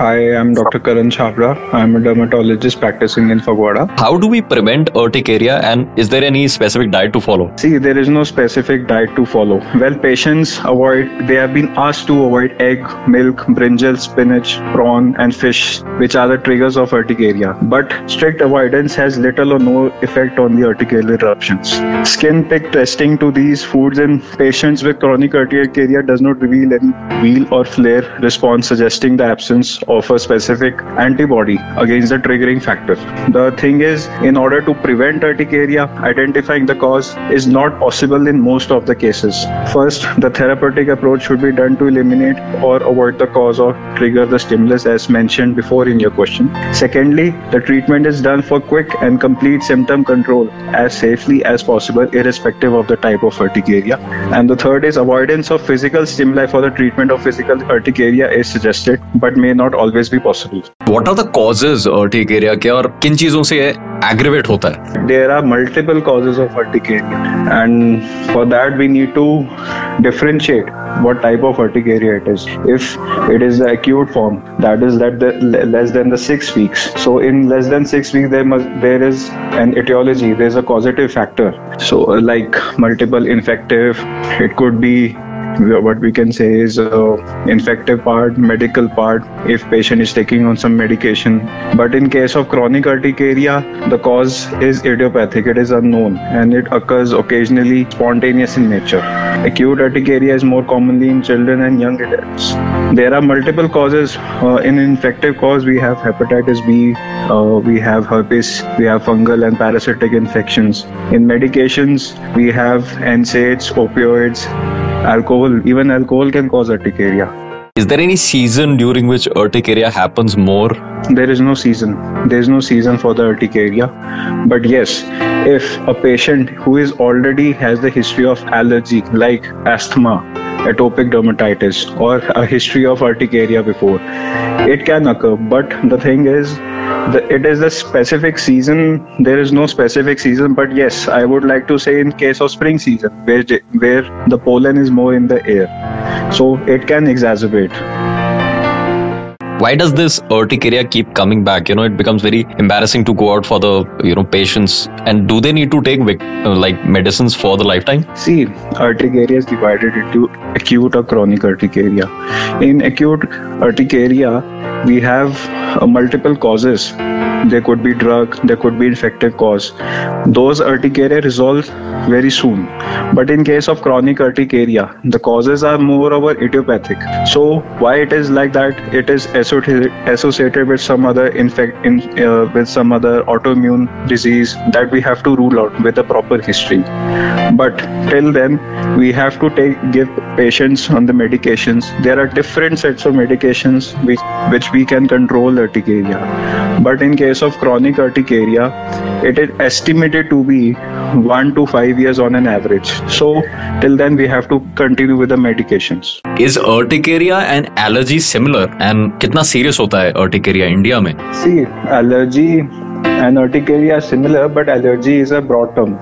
Hi, I'm Dr. Karan Chhabra. I'm a dermatologist practicing in Phagwara. How do we prevent urticaria and is there any specific diet to follow? See, there is no specific diet to follow. Well, patients avoid, they have been asked to avoid egg, milk, brinjal, spinach, prawn, and fish, which are the triggers of urticaria. But strict avoidance has little or no effect on the urticarial eruptions. Skin prick testing to these foods in patients with chronic urticaria does not reveal any wheal or flare response, suggesting the absence of a specific antibody against the triggering factor. The thing is, in order to prevent urticaria, identifying the cause is not possible in most of the cases. First, the therapeutic approach should be done to eliminate or avoid the cause or trigger the stimulus as mentioned before in your question. Secondly, the treatment is done for quick and complete symptom control as safely as possible, irrespective of the type of urticaria. And the third is avoidance of physical stimuli for the treatment of physical urticaria is suggested, but may not always be possible. What are the causes urticaria के और किन चीजों से aggravate होता है? There are multiple causes of urticaria, and for that we need to differentiate what type of urticaria it is. If it is the acute form, that is that the less than the six weeks. So in less than six weeks, there must there is an etiology. There is a causative factor. So like multiple infective, it could be what we can say is uh, infective part medical part if patient is taking on some medication. But in case of chronic urticaria the cause is idiopathic. It is unknown and it occurs occasionally spontaneous in nature. Acute urticaria is more commonly in children and young adults. There are multiple causes uh, in infective cause we have hepatitis b uh, we have herpes we have fungal and parasitic infections. In medications we have NSAIDs opioids alcohol, even alcohol can cause urticaria. Is there any season during which urticaria happens more? There is no season. There is no season for the urticaria. But yes, if a patient who is already has the history of allergy like asthma, atopic dermatitis or a history of urticaria before, it can occur. But the thing is, the, it is the specific season. There is no specific season but yes i would like to say in case of spring season where where the pollen is more in the air. So it can exacerbate why does this urticaria keep coming back? You know it becomes very embarrassing to go out for the you know patients. And do they need to take uh, like medicines for the lifetime? See urticaria is divided into acute or chronic urticaria. In acute urticaria we have uh, multiple causes there could be drug there could be infective cause. Those urticaria resolve very soon. But in case of chronic urticaria the causes are more over idiopathic. So why it is like that? It is associated with some other infect in, uh, with some other autoimmune disease that we have to rule out with a proper history. But till then we have to take give patients on the medications. There are different sets of medications which, which we can control urticaria. But in case of chronic urticaria it is estimated to be 1 to 5 years on an average. So till then we have to continue with the medications. Is urticaria and allergy similar? And kitna serious hota hai urticaria india mein see allergy and urticaria are similar but allergy is a broad term.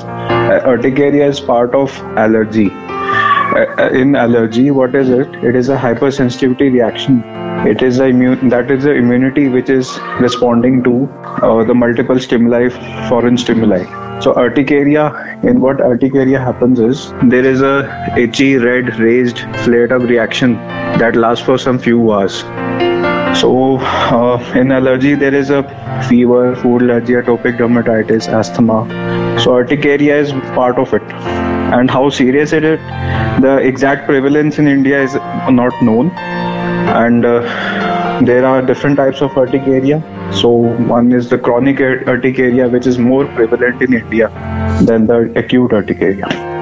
Urticaria is part of allergy. Uh, uh, in allergy what is it? It is a hypersensitivity reaction it is a immune that is the immunity which is responding to uh, the multiple stimuli foreign stimuli so urticaria in what urticaria happens is there is a itchy red raised flared up reaction that lasts for some few hours so, uh, in allergy, there is hay fever, food allergy, atopic dermatitis, asthma. So, urticaria is part of it. And how serious it is, the exact prevalence in India is not known. And uh, there are different types of urticaria. So, one is the chronic urticaria, which is more prevalent in India than the acute urticaria.